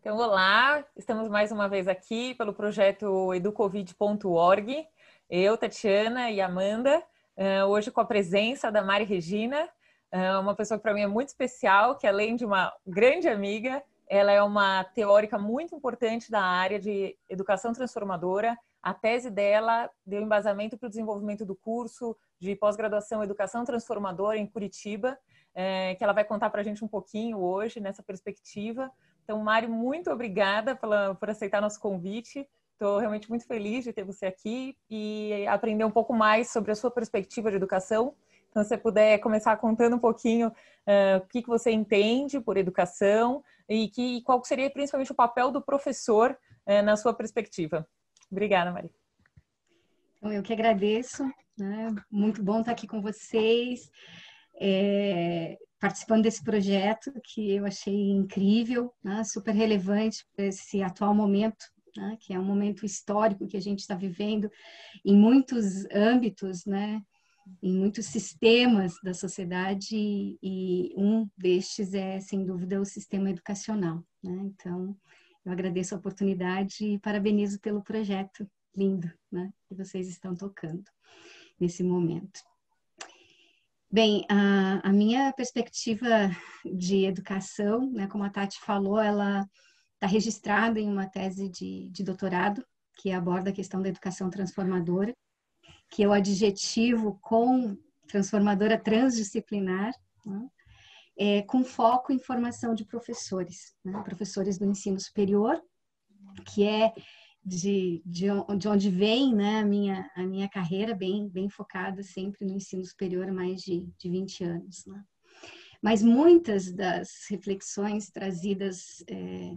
Então, olá, estamos mais uma vez aqui pelo projeto educovid.org. Eu, Tatiana e Amanda, eh, hoje com a presença da Mari Regina, eh, uma pessoa que para mim é muito especial, que além de uma grande amiga, ela é uma teórica muito importante da área de educação transformadora. A tese dela deu embasamento para o desenvolvimento do curso de pós-graduação Educação Transformadora em Curitiba, eh, que ela vai contar para a gente um pouquinho hoje nessa perspectiva. Então, Mário, muito obrigada pela, por aceitar nosso convite. Estou realmente muito feliz de ter você aqui e aprender um pouco mais sobre a sua perspectiva de educação. Então, se você puder começar contando um pouquinho uh, o que, que você entende por educação e que, qual seria principalmente o papel do professor uh, na sua perspectiva. Obrigada, Maria. Então, eu que agradeço. Né? Muito bom estar aqui com vocês. É, participando desse projeto que eu achei incrível, né, super relevante para esse atual momento, né, que é um momento histórico que a gente está vivendo em muitos âmbitos, né, em muitos sistemas da sociedade e um destes é sem dúvida o sistema educacional. Né? Então eu agradeço a oportunidade e parabenizo pelo projeto lindo né, que vocês estão tocando nesse momento. Bem, a, a, minha perspectiva de educação, né, como a Tati falou, ela está registrada em uma tese de, de, doutorado que aborda a questão da educação transformadora, que é o adjetivo com transformadora transdisciplinar, né, é, com foco em formação de professores, né, professores do ensino superior, que é de, de, de onde vem né, a, minha, a minha carreira, bem, bem focada sempre no ensino superior há mais de, de 20 anos. Né? Mas muitas das reflexões trazidas é,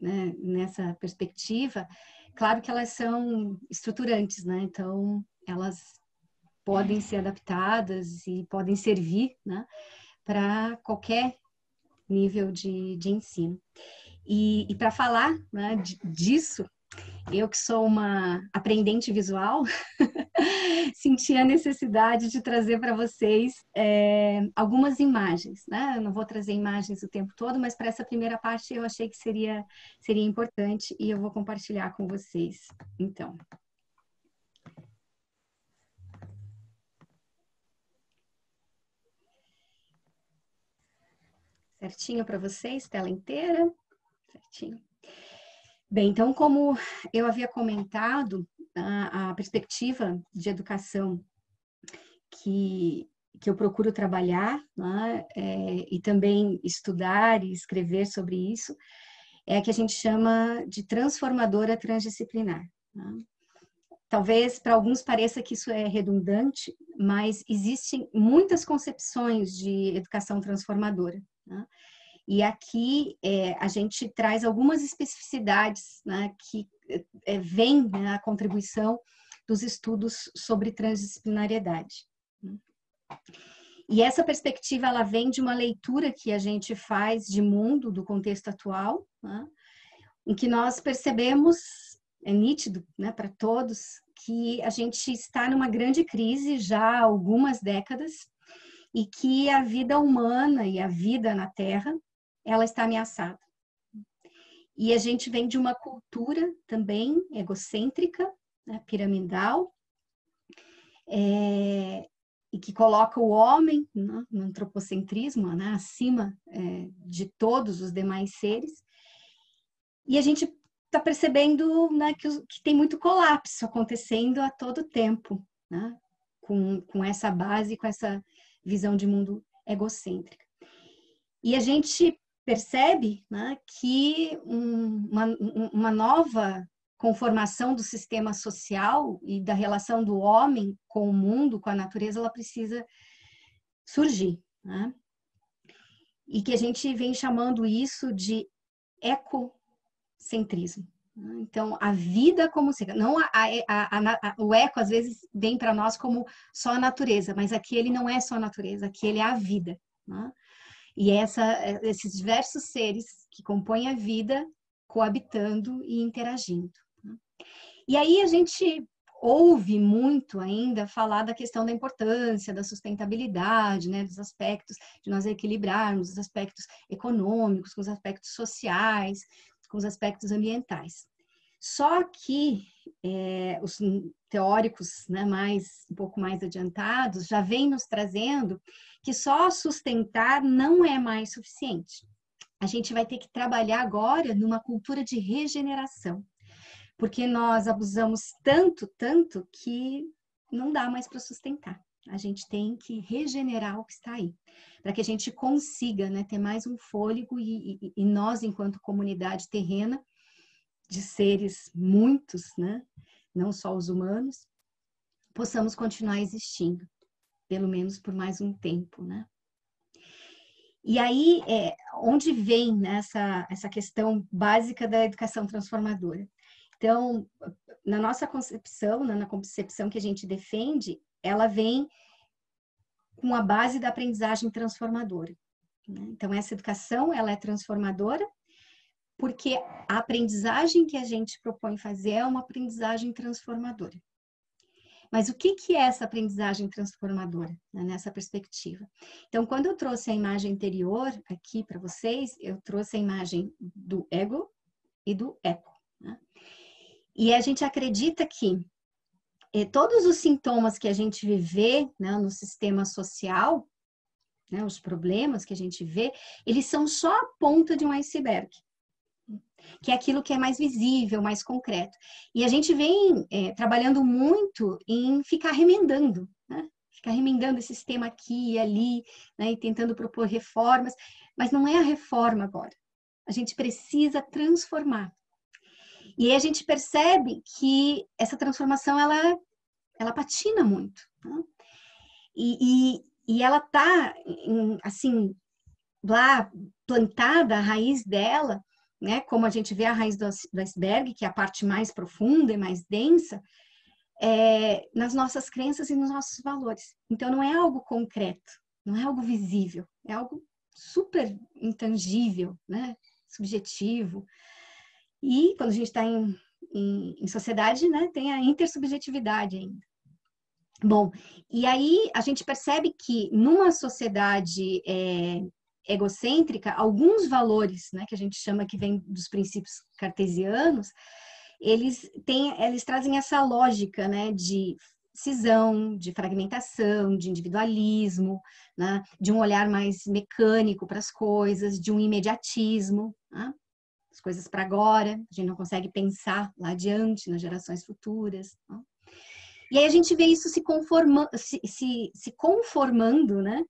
né, nessa perspectiva, claro que elas são estruturantes, né? então elas podem ser adaptadas e podem servir né, para qualquer nível de, de ensino. E, e para falar né, disso, eu que sou uma aprendente visual, senti a necessidade de trazer para vocês é, algumas imagens. Né? Eu não vou trazer imagens o tempo todo, mas para essa primeira parte eu achei que seria, seria importante e eu vou compartilhar com vocês. Então. Certinho para vocês, tela inteira. Certinho. Bem, então, como eu havia comentado, a, perspectiva de educação que, que eu procuro trabalhar né, é, e também estudar e escrever sobre isso é a que a gente chama de transformadora transdisciplinar. Né? Talvez para alguns pareça que isso é redundante, mas existem muitas concepções de educação transformadora. Né? E aqui é, a gente traz algumas especificidades né, que é, vêm né, a contribuição dos estudos sobre transdisciplinariedade. E essa perspectiva ela vem de uma leitura que a gente faz de mundo do contexto atual, né, em que nós percebemos, é nítido né, para todos, que a gente está numa grande crise já há algumas décadas e que a vida humana e a vida na Terra ela está ameaçada. E a gente vem de uma cultura também egocêntrica, né, piramidal, é, e que coloca o homem né, no antropocentrismo, né, acima é, de todos os demais seres. E a gente está percebendo né, que, que, tem muito colapso acontecendo a todo tempo, né, com, com essa base, com essa visão de mundo egocêntrica. E a gente percebe né, que um, uma, uma nova conformação do sistema social e da relação do homem com o mundo, com a natureza, ela precisa surgir. Né? E que a gente vem chamando isso de ecocentrismo. Né? Então, a vida como se não a, a, a, o eco às vezes vem para nós como só a natureza, mas aquele não é só a natureza, aquele é a vida. Né? E essa, esses diversos seres que compõem a vida coabitando e interagindo. Né? E aí a gente ouve muito ainda falar da questão da importância da sustentabilidade, né, dos aspectos de nós equilibrarmos os aspectos econômicos com os aspectos sociais. com os aspectos ambientais. Só que é, os teóricos né, mais um pouco mais adiantados já vêm nos trazendo que só sustentar não é mais suficiente. A gente vai ter que trabalhar agora numa cultura de regeneração, porque nós abusamos tanto, tanto que não dá mais para sustentar. A gente tem que regenerar o que está aí, para que a gente consiga né, ter mais um fôlego e, e, e nós, enquanto comunidade terrena, de seres muitos, né? não só os humanos, possamos continuar existindo, pelo menos por mais um tempo, né? E aí, é, onde vem né, essa, essa questão básica da educação transformadora? Então, na nossa concepção, né, na concepção que a gente defende, ela vem com a base da aprendizagem transformadora. Né? Então, essa educação, ela é transformadora porque a aprendizagem que a gente propõe fazer é uma aprendizagem transformadora. Mas o que, que é essa aprendizagem transformadora né, nessa perspectiva? Então, quando eu trouxe a imagem anterior aqui para vocês, eu trouxe a imagem do ego e do eco. Né? E a gente acredita que eh, todos os sintomas que a gente vê né, no sistema social, né, os problemas que a gente vê, eles são só a ponta de um iceberg que é aquilo que é mais visível, mais concreto. E a gente vem é, trabalhando muito em ficar remendando, né? Ficar remendando esse sistema aqui e ali, né? E tentando propor reformas, mas não é a reforma agora. A gente precisa transformar. E aí a gente percebe que essa transformação, ela, ela patina muito. Né? E, e, e ela tá, assim, lá plantada, a raiz dela, né? Como a gente vê a raiz do, iceberg, que é a parte mais profunda e mais densa, é, nas nossas crenças e nos nossos valores. Então, não é algo concreto, não é algo visível, é algo super intangível, né? Subjetivo. E quando a gente está em, em, em, sociedade, né, tem a intersubjetividade ainda. Bom, e aí a gente percebe que numa sociedade é, egocêntrica, alguns valores, né, que a gente chama que vem dos princípios cartesianos, eles têm, eles trazem essa lógica, né, de cisão, de fragmentação, de individualismo, né, de um olhar mais mecânico para as coisas, de um imediatismo, né, as coisas para agora, a gente não consegue pensar lá adiante, nas gerações futuras. Né. E aí a gente vê isso se, conforma, se, se, se conformando, né,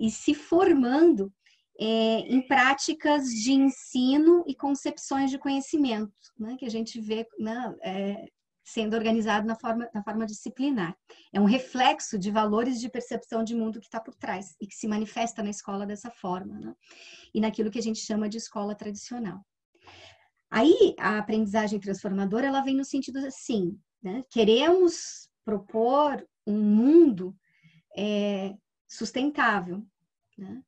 e se formando é, em práticas de ensino e concepções de conhecimento, né, que a gente vê né, é, sendo organizado na forma, na forma disciplinar. É um reflexo de valores de percepção de mundo que está por trás e que se manifesta na escola dessa forma, né, e naquilo que a gente chama de escola tradicional. Aí, a aprendizagem transformadora, ela vem no sentido assim, né, queremos propor um mundo é, sustentável. Né?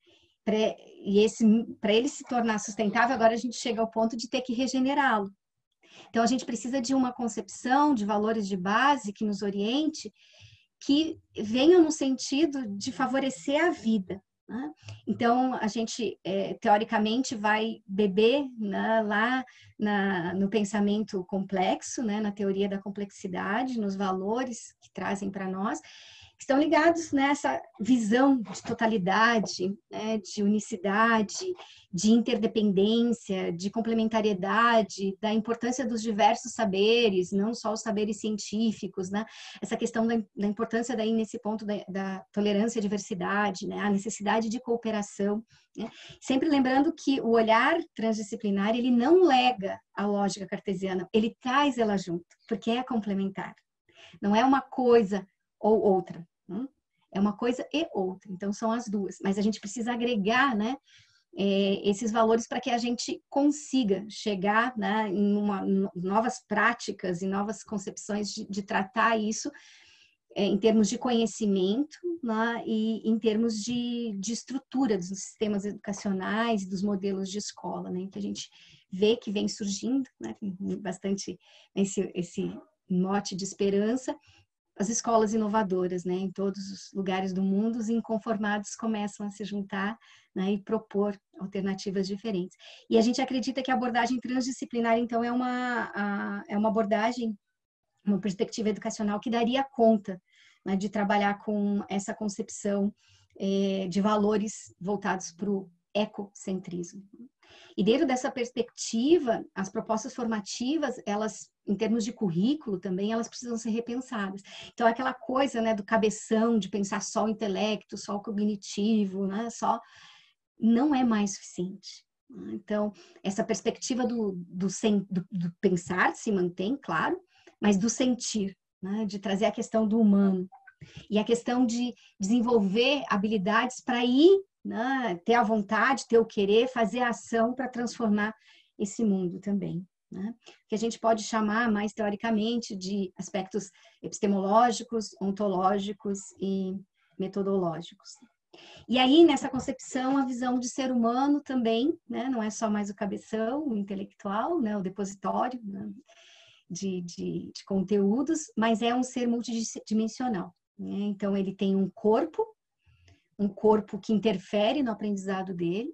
Pra, e esse para ele se tornar sustentável, agora a gente chega ao ponto de ter que regenerá-lo. Então a gente precisa de uma concepção de valores de base que nos oriente, que venham no sentido de favorecer a vida. Né? Então a gente é, teoricamente vai beber né, lá na, no pensamento complexo, né, na teoria da complexidade, nos valores que trazem para nós estão ligados nessa visão de totalidade, né, de unicidade, de interdependência, de complementariedade, da importância dos diversos saberes, não só os saberes científicos, né? Essa questão da, da importância daí nesse ponto da, da, tolerância à diversidade, né? A necessidade de cooperação, né? Sempre lembrando que o olhar transdisciplinar ele não lega a lógica cartesiana, ele traz ela junto, porque é complementar. Não é uma coisa ou outra. Hum? É uma coisa e outra, então são as duas. Mas a gente precisa agregar, né? É, esses valores para que a gente consiga chegar né, em uma, novas práticas e novas concepções de, de tratar isso é, em termos de conhecimento né, e em termos de, de estrutura dos sistemas educacionais dos modelos de escola, né, que a gente vê que vem surgindo, né, bastante esse, esse mote de esperança, as escolas inovadoras, né, em todos os lugares do mundo, os inconformados começam a se juntar né, e propor alternativas diferentes. E a gente acredita que a abordagem transdisciplinar, então, é uma, a, é uma abordagem, uma perspectiva educacional que daria conta né, de trabalhar com essa concepção é, de valores voltados para o ecocentrismo. E dentro dessa perspectiva, as propostas formativas, elas, em termos de currículo também, elas precisam ser repensadas. Então, aquela coisa, né, do cabeção, de pensar só o intelecto, só o cognitivo, né, só, não é mais suficiente. Então, essa perspectiva do, do, do, do pensar se mantém, claro, mas do sentir, né, de trazer a questão do humano. E a questão de desenvolver habilidades para ir né? ter a vontade, ter o querer, fazer a ação para transformar esse mundo também. Né? Que a gente pode chamar mais teoricamente de aspectos epistemológicos, ontológicos e metodológicos. E aí, nessa concepção, a visão de ser humano também, né? não é só mais o cabeção, o intelectual, né? o depositório né? de, de, de conteúdos, mas é um ser multidimensional. Né? Então, ele tem um corpo, um corpo que interfere no aprendizado dele.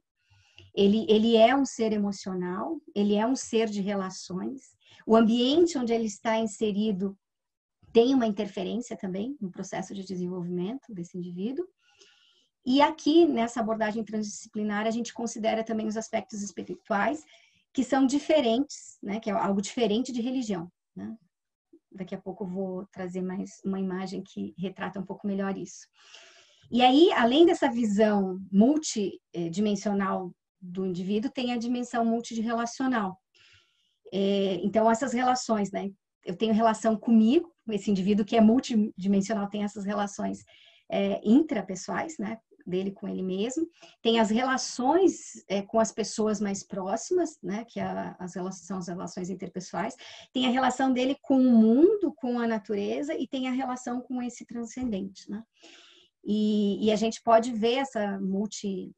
Ele, ele é um ser emocional, ele é um ser de relações. O ambiente onde ele está inserido tem uma interferência também no processo de desenvolvimento desse indivíduo. E aqui, nessa abordagem transdisciplinar, a gente considera também os aspectos espirituais, que são diferentes, né? que é algo diferente de religião. Né? Daqui a pouco eu vou trazer mais uma imagem que retrata um pouco melhor isso. E aí, além dessa visão multidimensional do indivíduo, tem a dimensão multirelacional. É, então, essas relações, né? Eu tenho relação comigo, esse indivíduo que é multidimensional tem essas relações é, intrapessoais, né? Dele com ele mesmo. Tem as relações é, com as pessoas mais próximas, né? Que a, as relações, são as relações interpessoais. Tem a relação dele com o mundo, com a natureza, e tem a relação com esse transcendente, né? E, e a gente pode ver essa multi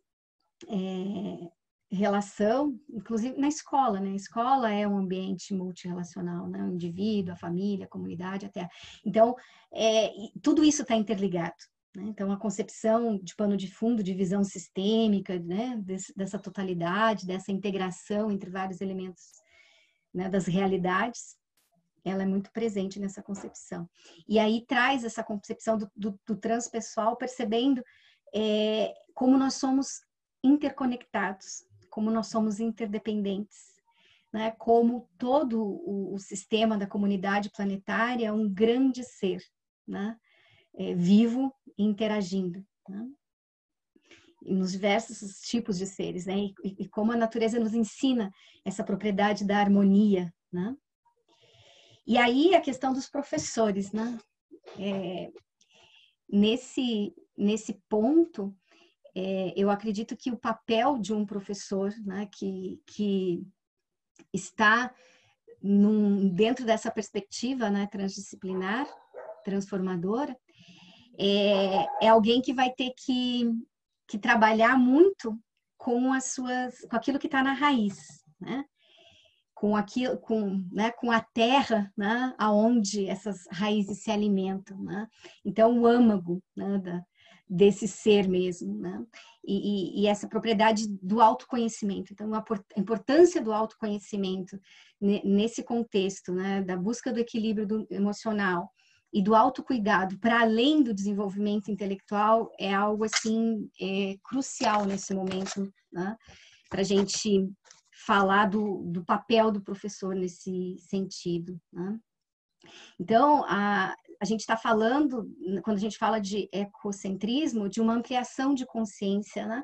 é, relação, inclusive na escola, né? A escola é um ambiente multirelacional, né? O indivíduo, a família, a comunidade, até. Então, é, tudo isso está interligado. Né? Então, a concepção de pano de fundo, de visão sistêmica, né? Des, dessa totalidade, dessa integração entre vários elementos né? das realidades, ela é muito presente nessa concepção. E aí traz essa concepção do, do, do transpessoal, percebendo é, como nós somos interconectados, como nós somos interdependentes, né? como todo o, o sistema da comunidade planetária é um grande ser, né? É, vivo e interagindo. Né? nos diversos tipos de seres, né? E, e, como a natureza nos ensina essa propriedade da harmonia, né? E aí a questão dos professores, né? É, nesse, nesse ponto, é, eu acredito que o papel de um professor, né, que, que está num, dentro dessa perspectiva né, transdisciplinar, transformadora, é, é alguém que vai ter que, que trabalhar muito com as suas, com aquilo que está na raiz, né? Com aquilo, com, né, com a terra, né, aonde essas raízes se alimentam, né? Então o âmago, né, da, desse ser mesmo, né? E, e, e, essa propriedade do autoconhecimento. Então a, importância do autoconhecimento nesse contexto, né, da busca do equilíbrio do emocional e do autocuidado para além do desenvolvimento intelectual é algo assim é, crucial nesse momento, né? Para a gente falar do, do papel do professor nesse sentido. Né? Então, a, a gente está falando, quando a gente fala de ecocentrismo, de uma ampliação de consciência, né?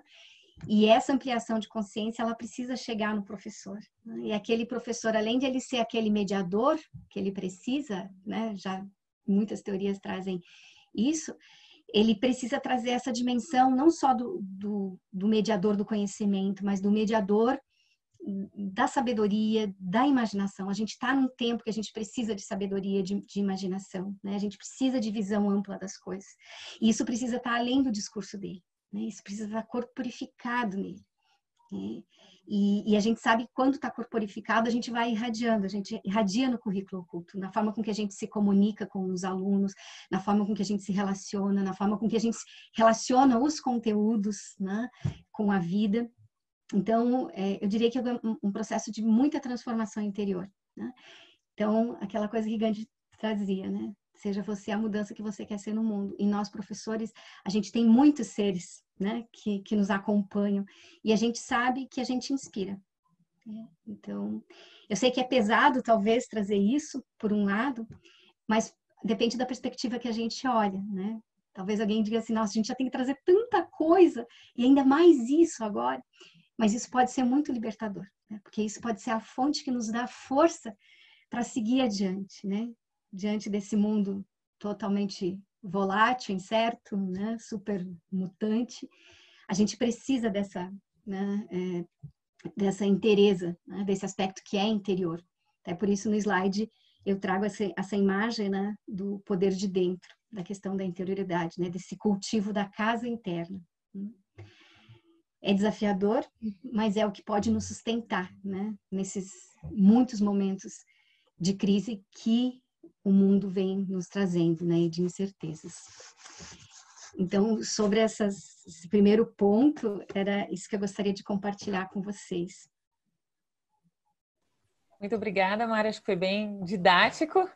E essa ampliação de consciência, ela precisa chegar no professor. Né? E aquele professor, além de ele ser aquele mediador que ele precisa, né? Já muitas teorias trazem isso, ele precisa trazer essa dimensão não só do, do, do mediador do conhecimento, mas do mediador da sabedoria, da imaginação. A gente está num tempo que a gente precisa de sabedoria, de, de, imaginação, né? A gente precisa de visão ampla das coisas. E isso precisa estar tá além do discurso dele, né? Isso precisa estar tá corporificado nele. Né? E, e, a gente sabe que quando está corporificado, a gente vai irradiando, a gente irradia no currículo oculto, na forma com que a gente se comunica com os alunos, na forma com que a gente se relaciona, na forma com que a gente relaciona os conteúdos né, com a vida. Então, é, eu diria que é um, processo de muita transformação interior. Né? Então, aquela coisa que Gandhi trazia, né? Seja você a mudança que você quer ser no mundo. E nós, professores, a gente tem muitos seres né, que, que nos acompanham e a gente sabe que a gente inspira. Né? Então, eu sei que é pesado, talvez, trazer isso, por um lado, mas depende da perspectiva que a gente olha, né? Talvez alguém diga assim, nossa, a gente já tem que trazer tanta coisa e ainda mais isso agora. Mas isso pode ser muito libertador, né? porque isso pode ser a fonte que nos dá força para seguir adiante, né? Diante desse mundo totalmente volátil, incerto, né? Super mutante, a gente precisa dessa, né? É, dessa interesa, né? desse aspecto que é interior. Até por isso no slide eu trago essa, essa imagem né? do poder de dentro, da questão da interioridade, né? Desse cultivo da casa interna. É desafiador, mas é o que pode nos sustentar, né? Nesses muitos momentos de crise que o mundo vem nos trazendo, né, de incertezas. Então, sobre essas, esse primeiro ponto, era isso que eu gostaria de compartilhar com vocês. Muito obrigada, Mara. Acho que foi bem didático.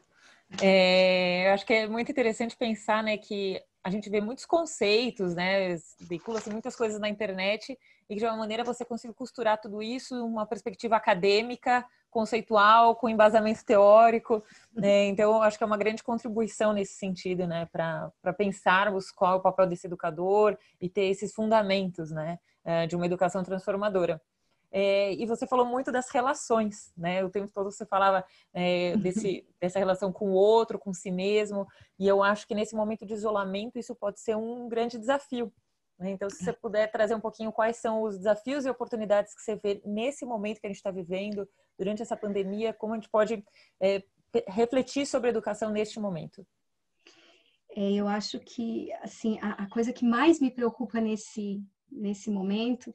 É, eu acho que é muito interessante pensar, né, que a gente vê muitos conceitos, né, veicula-se muitas coisas na internet e de uma maneira você consegue costurar tudo isso uma perspectiva acadêmica, conceitual, com embasamento teórico. Né? Então, acho que é uma grande contribuição nesse sentido, né? Para pensarmos qual é o papel desse educador e ter esses fundamentos, né? Eh, de uma educação transformadora. É, e você falou muito das relações, né? O tempo todo você falava é, desse, dessa relação com o outro, com si mesmo. E eu acho que nesse momento de isolamento isso pode ser um grande desafio, né? Então, se você puder trazer um pouquinho quais são os desafios e oportunidades que você vê nesse momento que a gente está vivendo, durante essa pandemia, como a gente pode é, refletir sobre a educação neste momento? É, eu acho que assim a, a, coisa que mais me preocupa nesse nesse momento,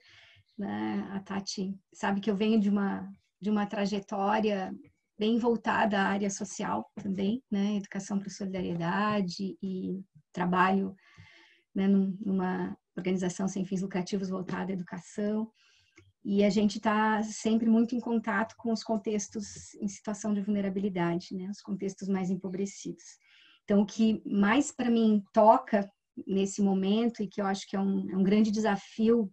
né, a Tati sabe que eu venho de uma de uma trajetória bem voltada à área social também, né, educação para solidariedade e trabalho né, numa organização sem fins lucrativos voltada à educação. E a gente está sempre muito em contato com os contextos em situação de vulnerabilidade, né? os contextos mais empobrecidos. Então, o que mais para mim toca nesse momento e que eu acho que é um, é um grande desafio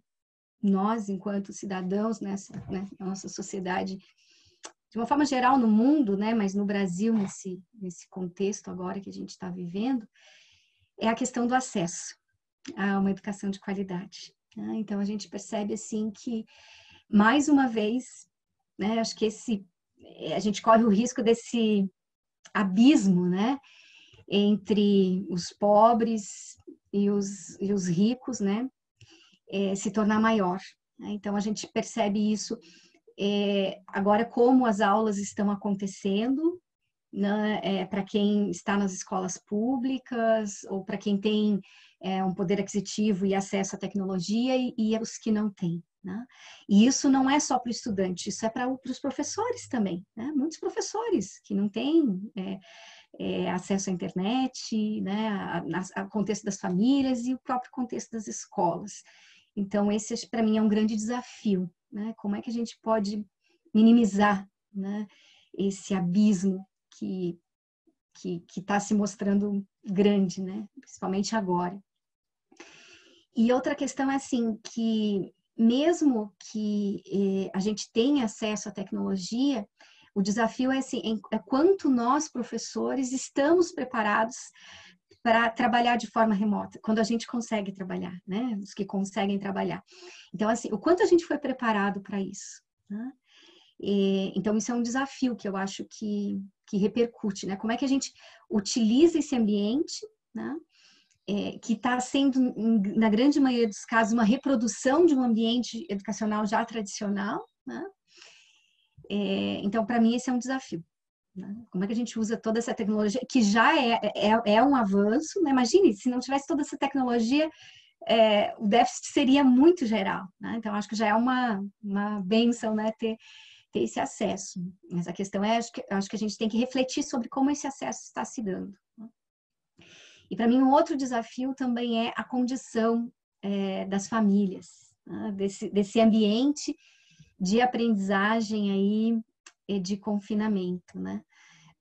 nós, enquanto cidadãos nessa né, nossa sociedade, de uma forma geral no mundo, né, mas no Brasil nesse nesse contexto agora que a gente está vivendo, é a questão do acesso a uma educação de qualidade. Né? Então a gente percebe assim que mais uma vez, né, acho que esse a gente corre o risco desse abismo, né, entre os pobres e os, e os ricos, né, é, se tornar maior. Né? Então a gente percebe isso é, agora como as aulas estão acontecendo, né, é, para quem está nas escolas públicas ou para quem tem é, um poder aquisitivo e acesso à tecnologia e, e os que não têm. Né? E isso não é só para o estudante, isso é para os professores também. Né? Muitos professores que não têm é, é, acesso à internet, né, ao contexto das famílias e o próprio contexto das escolas. Então, esse para mim é um grande desafio. Né? Como é que a gente pode minimizar né, esse abismo que que está se mostrando grande, né? principalmente agora. E outra questão é assim, que mesmo que eh, a gente tenha acesso à tecnologia, o desafio é assim, é quanto nós, professores, estamos preparados para trabalhar de forma remota, quando a gente consegue trabalhar, né? Os que conseguem trabalhar. Então, assim, o quanto a gente foi preparado para isso, né? E, então, isso é um desafio que eu acho que, que repercute, né? Como é que a gente utiliza esse ambiente, né? é, que está sendo, na grande maioria dos casos, uma reprodução de um ambiente educacional já tradicional. Né? É, então, para mim, esse é um desafio. Né? Como é que a gente usa toda essa tecnologia, que já é, é, é um avanço, né? Imagine, se não tivesse toda essa tecnologia, é, o déficit seria muito geral. Né? Então, acho que já é uma, uma benção né, ter, ter esse acesso. Mas a questão é, acho que, acho que a gente tem que refletir sobre como esse acesso está se dando. Né? E para mim, um outro desafio também é a condição é, das famílias, né? desse, desse ambiente de aprendizagem aí de confinamento, né?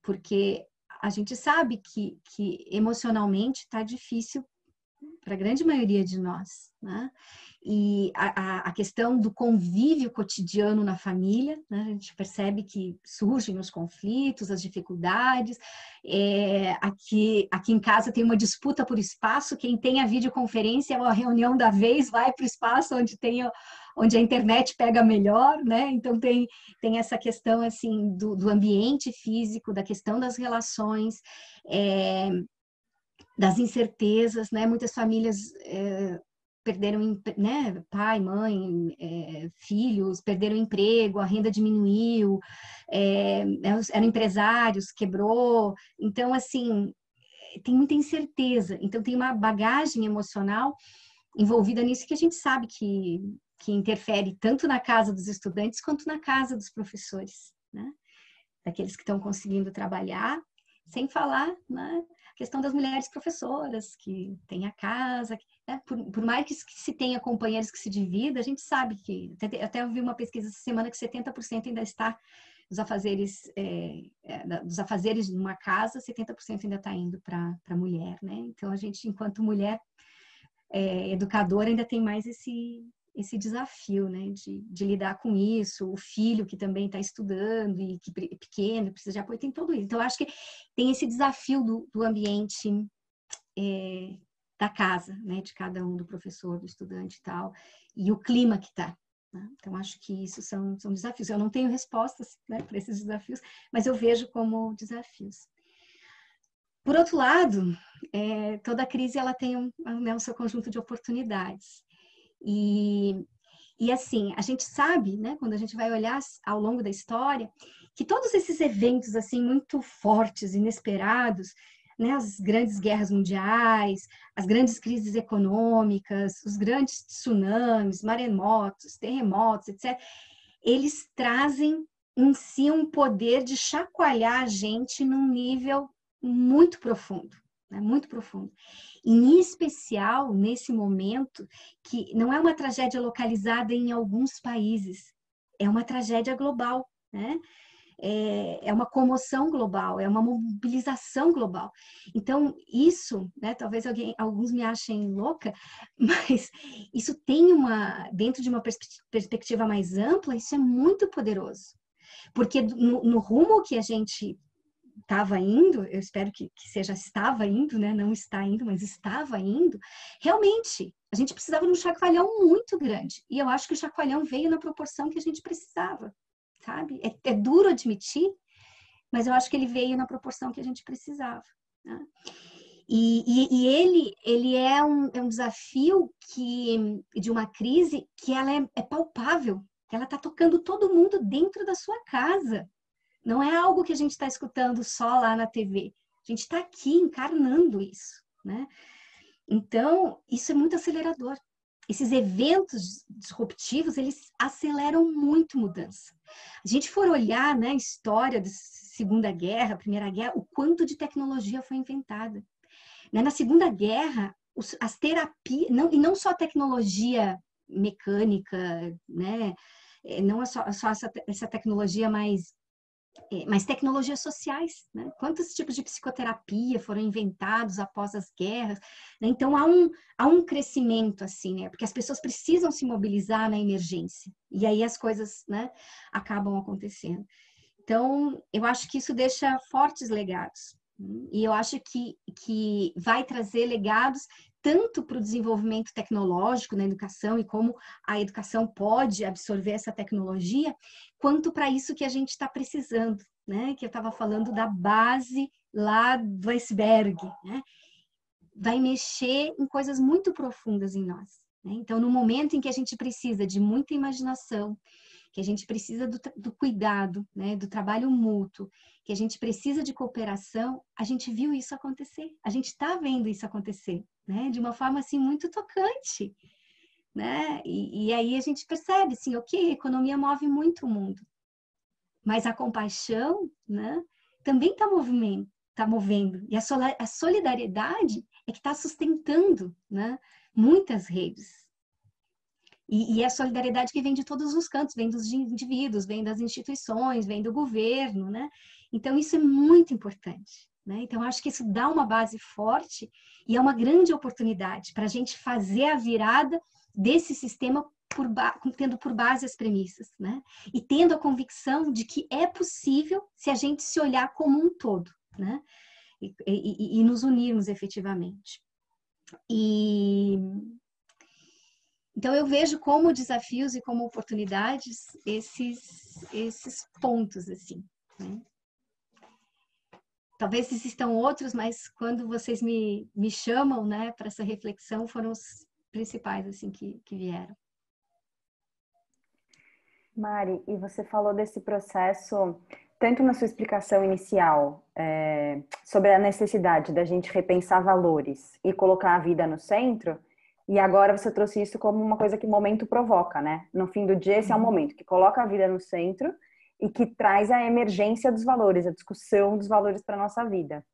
Porque a gente sabe que, que emocionalmente está difícil para a grande maioria de nós, né? E a, a, questão do convívio cotidiano na família, né? a gente percebe que surgem os conflitos, as dificuldades. É, aqui, aqui em casa tem uma disputa por espaço. Quem tem a videoconferência ou a reunião da vez vai para o espaço onde tem onde a internet pega melhor, né? Então tem, tem essa questão assim do, do ambiente físico, da questão das relações. É, das incertezas, né? Muitas famílias é, perderam, né? Pai, mãe, é, filhos perderam emprego, a renda diminuiu, é, eram empresários, quebrou. Então, assim, tem muita incerteza. Então, tem uma bagagem emocional envolvida nisso que a gente sabe que, que interfere tanto na casa dos estudantes quanto na casa dos professores, né? Daqueles que estão conseguindo trabalhar, sem falar, né? questão das mulheres professoras, que têm a casa, né? por, por, mais que, se tenha companheiros que se dividam, a gente sabe que, até, até eu vi uma pesquisa essa semana que 70% ainda está dos afazeres, é, é, dos afazeres de uma casa, 70% ainda está indo para a mulher, né? Então, a gente, enquanto mulher é, educadora, ainda tem mais esse, esse desafio, né, de, de, lidar com isso, o filho que também está estudando e que é pequeno, precisa de apoio, tem tudo isso. Então, acho que tem esse desafio do, do ambiente é, da casa, né, de cada um, do professor, do estudante e tal, e o clima que está. Né? Então, acho que isso são, são desafios. Eu não tenho respostas né, para esses desafios, mas eu vejo como desafios. Por outro lado, é, toda crise ela tem um, né, o seu conjunto de oportunidades. E, e assim, a gente sabe, né, quando a gente vai olhar ao longo da história, que todos esses eventos assim muito fortes, inesperados, né, as grandes guerras mundiais, as grandes crises econômicas, os grandes tsunamis, maremotos, terremotos, etc., eles trazem em si um poder de chacoalhar a gente num nível muito profundo né? muito profundo. E, em especial nesse momento, que não é uma tragédia localizada em alguns países, é uma tragédia global, né? É, é uma comoção global, é uma mobilização global. Então, isso, né, talvez alguém, alguns me achem louca, mas isso tem uma, dentro de uma perspectiva mais ampla, isso é muito poderoso. Porque no, no rumo que a gente estava indo, eu espero que, que seja estava indo, né? Não está indo, mas estava indo. Realmente, a gente precisava de um chacoalhão muito grande. E eu acho que o chacoalhão veio na proporção que a gente precisava, sabe? É, é duro admitir, mas eu acho que ele veio na proporção que a gente precisava. Né? E, e, e, ele, ele é, um, é um desafio que, de uma crise que ela é, é palpável, ela está tocando todo mundo dentro da sua casa. Não é algo que a gente está escutando só lá na TV. A gente está aqui encarnando isso, né? Então, isso é muito acelerador. Esses eventos disruptivos, eles aceleram muito mudança. A gente for olhar né, a história da Segunda Guerra, Primeira Guerra, o quanto de tecnologia foi inventada. Né? Na Segunda Guerra, as terapias, não, e não só tecnologia mecânica, né? É, não é só, só essa, essa tecnologia mais mas tecnologias sociais, né? Quantos tipos de psicoterapia foram inventados após as guerras? Né? Então há um, há um crescimento assim, né? Porque as pessoas precisam se mobilizar na emergência e aí as coisas, né, acabam acontecendo. Então eu acho que isso deixa fortes legados e eu acho que, que vai trazer legados tanto para o desenvolvimento tecnológico na educação e como a educação pode absorver essa tecnologia, quanto para isso que a gente está precisando, né? Que eu estava falando da base lá do iceberg, né? Vai mexer em coisas muito profundas em nós. Né? Então, no momento em que a gente precisa de muita imaginação, que a gente precisa do, do cuidado, né? Do trabalho mútuo, que a gente precisa de cooperação, a gente viu isso acontecer, a gente está vendo isso acontecer né? De uma forma assim muito tocante, né? E, e aí a gente percebe, assim, ok, a economia move muito o mundo, mas a compaixão, né? Também está movimento, tá movendo e a, a solidariedade é que está sustentando, né? Muitas redes. E, e é a solidariedade que vem de todos os cantos, vem dos indivíduos, vem das instituições, vem do governo, né? Então isso é muito importante. Né? Então, acho que isso dá uma base forte e é uma grande oportunidade para a gente fazer a virada desse sistema por tendo por base as premissas, né? E tendo a convicção de que é possível se a gente se olhar como um todo, né? E, e, e nos unirmos efetivamente. E então eu vejo como desafios e como oportunidades esses esses pontos assim. Né? Talvez existam outros, mas quando vocês me, me chamam, né, para essa reflexão, foram os principais, assim, que, que vieram. Mari, e você falou desse processo, tanto na sua explicação inicial, é, sobre a necessidade da gente repensar valores e colocar a vida no centro, e agora você trouxe isso como uma coisa que o momento provoca, né? No fim do dia, esse é um uhum. momento que coloca a vida no centro e que traz a emergência dos valores, a discussão dos valores para a nossa vida.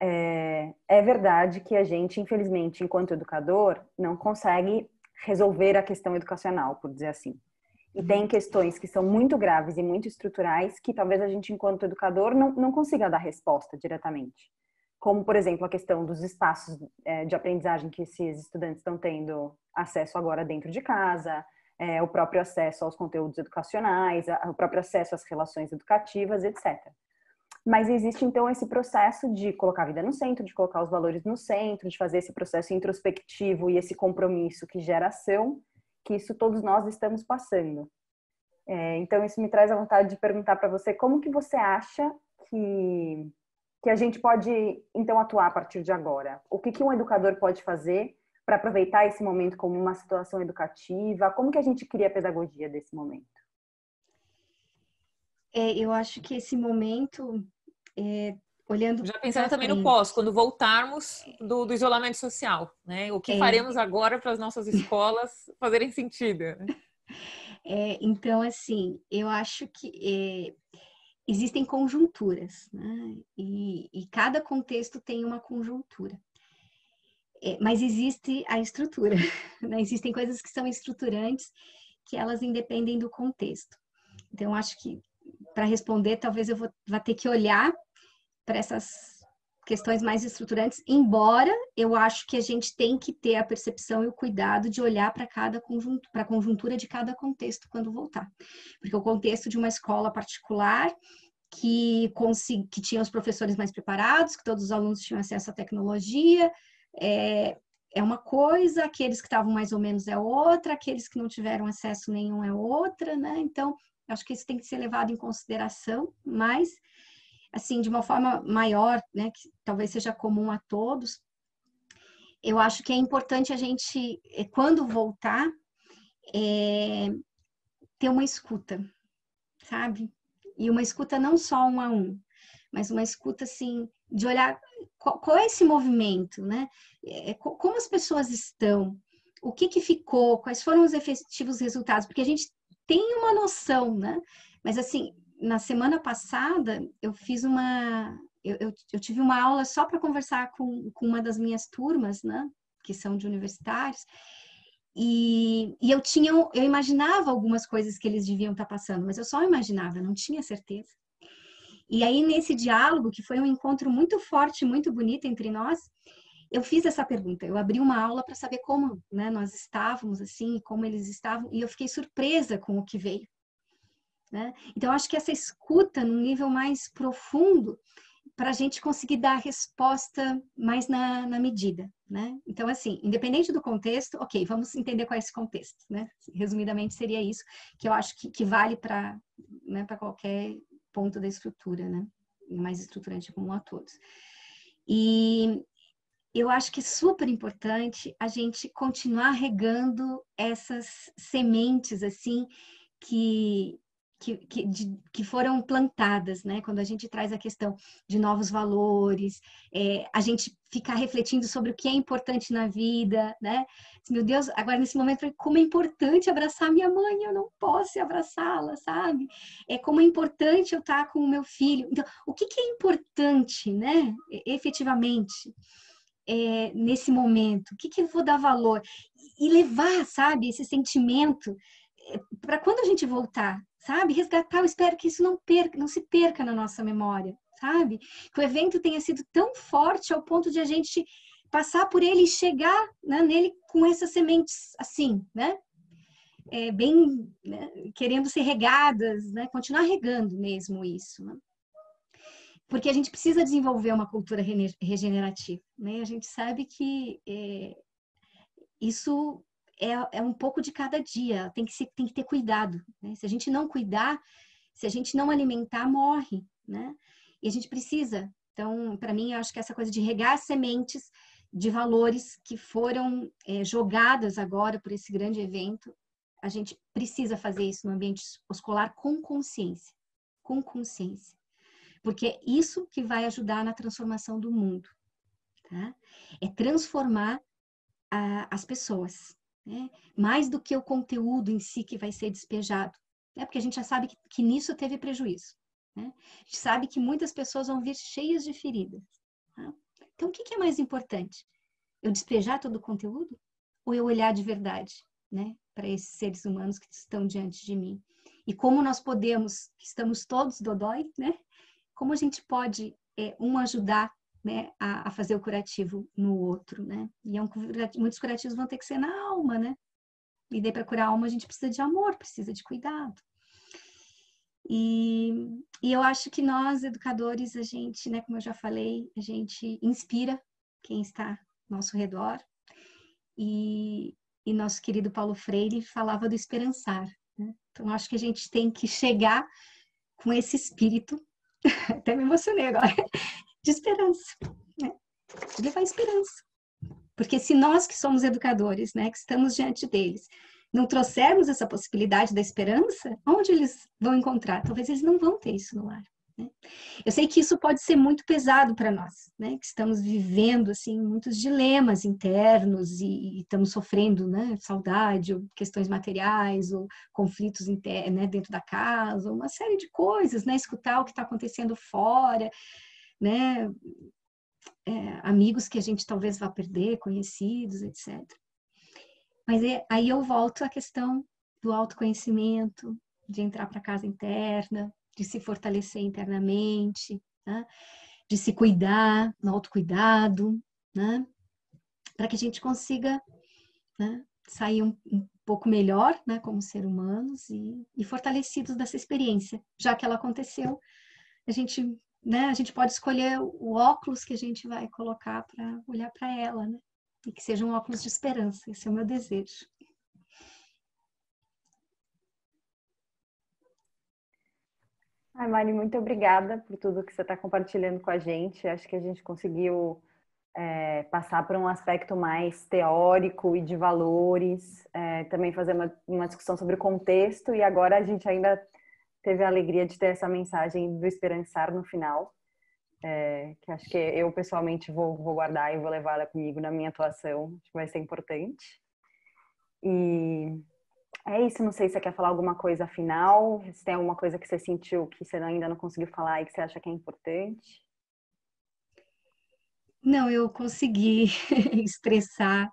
É, é verdade que a gente, infelizmente, enquanto educador, não consegue resolver a questão educacional, por dizer assim. E tem questões que são muito graves e muito estruturais que talvez a gente, enquanto educador, não, não consiga dar resposta diretamente. Como, por exemplo, a questão dos espaços é, de aprendizagem que esses estudantes estão tendo acesso agora dentro de casa, é, o próprio acesso aos conteúdos educacionais, o próprio acesso às relações educativas, etc. Mas existe então esse processo de colocar a vida no centro, de colocar os valores no centro, de fazer esse processo introspectivo e esse compromisso que gera ação, que isso todos nós estamos passando. É, então isso me traz a vontade de perguntar para você como que você acha que que a gente pode então atuar a partir de agora? O que que um educador pode fazer para aproveitar esse momento como uma situação educativa? Como que a gente cria a pedagogia desse momento? É, eu acho que esse momento, é, olhando. Já pensando também no pós, quando voltarmos do, do, isolamento social, né? O que é, faremos agora para as nossas escolas fazerem sentido? É, então, assim, eu acho que é, existem conjunturas, né? E, e cada contexto tem uma conjuntura. É, mas existe a estrutura, né? existem coisas que são estruturantes que elas independem do contexto. Então, acho que para responder, talvez eu vou, vá ter que olhar para essas questões mais estruturantes, embora eu acho que a gente tem que ter a percepção e o cuidado de olhar para cada conjunto, para a conjuntura de cada contexto quando voltar. Porque o contexto de uma escola particular que, que tinha os professores mais preparados, que todos os alunos tinham acesso à tecnologia, é, é uma coisa, aqueles que estavam mais ou menos é outra, aqueles que não tiveram acesso nenhum é outra, né? Então, acho que isso tem que ser levado em consideração, mas, assim, de uma forma maior, né, que talvez seja comum a todos, eu acho que é importante a gente, é, quando voltar, é, ter uma escuta, sabe? E uma escuta não só um a um, mas uma escuta, assim, de olhar qual, qual é esse movimento, né? É, como as pessoas estão, o que, que ficou, quais foram os efetivos resultados, porque a gente tem uma noção, né? Mas assim, na semana passada eu fiz uma, eu, eu, eu tive uma aula só para conversar com, com uma das minhas turmas, né? Que são de universitários. E, e, eu tinha, eu imaginava algumas coisas que eles deviam estar tá passando, mas eu só imaginava, não tinha certeza. E aí, nesse diálogo, que foi um encontro muito forte, muito bonito entre nós, eu fiz essa pergunta. Eu abri uma aula para saber como né, nós estávamos, assim, como eles estavam, e eu fiquei surpresa com o que veio. Né? Então, acho que essa escuta num nível mais profundo, para a gente conseguir dar a resposta mais na, na, medida, né? Então, assim, independente do contexto, ok, vamos entender qual é esse contexto, né? Resumidamente, seria isso que eu acho que, que vale para né, qualquer ponto da estrutura, né? Mais estruturante comum a todos. E eu acho que é super importante a gente continuar regando essas sementes, assim, que que, que, de, que, foram plantadas, né? Quando a gente traz a questão de novos valores, é, a gente ficar refletindo sobre o que é importante na vida, né? Meu Deus, agora nesse momento, como é importante abraçar minha mãe, eu não posso abraçá-la, sabe? É como é importante eu estar com o meu filho. Então, o que, que é importante, né? Efetivamente, é, nesse momento? O que, que eu vou dar valor? E levar, sabe, esse sentimento é, para quando a gente voltar sabe? Resgatar, eu espero que isso não perca, não se perca na nossa memória, sabe? Que o evento tenha sido tão forte ao ponto de a gente passar por ele e chegar né, nele com essas sementes assim, né? É, bem né, querendo ser regadas, né? Continuar regando mesmo isso, né? Porque a gente precisa desenvolver uma cultura regenerativa, né? A gente sabe que é, isso é, é um pouco de cada dia, tem que, se, tem que ter cuidado. Né? Se a gente não cuidar, se a gente não alimentar, morre, né? E a gente precisa. Então, para mim, eu acho que essa coisa de regar sementes de valores que foram é, jogadas agora por esse grande evento, a gente precisa fazer isso no ambiente escolar com consciência, com consciência, porque é isso que vai ajudar na transformação do mundo, tá? É transformar a, as pessoas, né? mais do que o conteúdo em si que vai ser despejado, né? porque a gente já sabe que, que nisso teve prejuízo. Né? A gente sabe que muitas pessoas vão vir cheias de feridas. Tá? Então, o que, que, é mais importante? Eu despejar todo o conteúdo ou eu olhar de verdade né? para esses seres humanos que estão diante de mim? E como nós podemos, estamos todos dodói, né? como a gente pode é, um ajudar né, a, a, fazer o curativo no outro, né? E é um, muitos curativos vão ter que ser na alma, né? E daí para curar a alma a gente precisa de amor, precisa de cuidado. E, e eu acho que nós, educadores, a gente, né, como eu já falei, a gente inspira quem está ao nosso redor. E, e nosso querido Paulo Freire falava do esperançar. Né? Então, acho que a gente tem que chegar com esse espírito. Até me emocionei agora de esperança, né? de levar esperança. Porque se nós que somos educadores, né, que estamos diante deles, não trouxermos essa possibilidade da esperança, onde eles vão encontrar? Talvez eles não vão ter isso no lar. Né? Eu sei que isso pode ser muito pesado para nós, né, que estamos vivendo assim muitos dilemas internos e, e estamos sofrendo, né, saudade, ou questões materiais, ou conflitos internos, né, dentro da casa, uma série de coisas, né, escutar o que está acontecendo fora né? É, amigos que a gente talvez vá perder, conhecidos, etc. Mas é, aí eu volto à questão do autoconhecimento, de entrar para casa interna, de se fortalecer internamente, né? de se cuidar, no autocuidado, né? para que a gente consiga né? sair um, um, pouco melhor né? como ser humanos e, e fortalecidos dessa experiência, já que ela aconteceu, a gente né, a gente pode escolher o óculos que a gente vai colocar para olhar para ela, né? E que seja um óculos de esperança. Esse é o meu desejo. Ai, Mari, muito obrigada por tudo que você está compartilhando com a gente. Acho que a gente conseguiu é, passar por um aspecto mais teórico e de valores, é, também fazer uma, uma discussão sobre o contexto, e agora a gente ainda teve a alegria de ter essa mensagem do esperançar no final, é, que acho que eu pessoalmente vou, vou guardar e vou levar ela comigo na minha atuação, acho que vai ser importante. E é isso, não sei se você quer falar alguma coisa final, se tem alguma coisa que você sentiu que você ainda não conseguiu falar e que você acha que é importante. Não, eu consegui expressar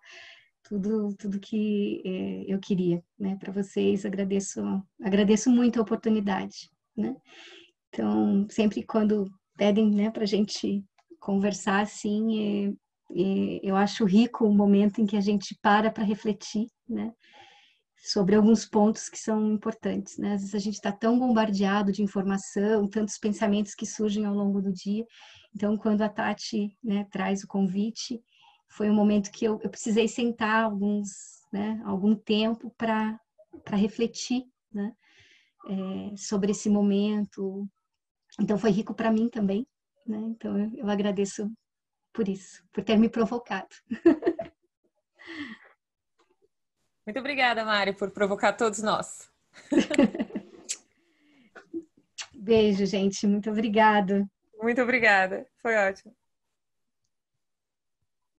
tudo, tudo que é, eu queria, né, para vocês. Agradeço, agradeço muito a oportunidade, né. Então, sempre quando pedem, né, para a gente conversar assim, é, é, eu acho rico o momento em que a gente para para refletir, né, sobre alguns pontos que são importantes, né. Às vezes a gente está tão bombardeado de informação, tantos pensamentos que surgem ao longo do dia. Então, quando a Tati né, traz o convite, foi um momento que eu, eu precisei sentar alguns, né, algum tempo para refletir né, é, sobre esse momento. Então foi rico para mim também. Né? Então eu, eu agradeço por isso, por ter me provocado. Muito obrigada, Mari, por provocar todos nós. Beijo, gente. Muito obrigada. Muito obrigada. Foi ótimo.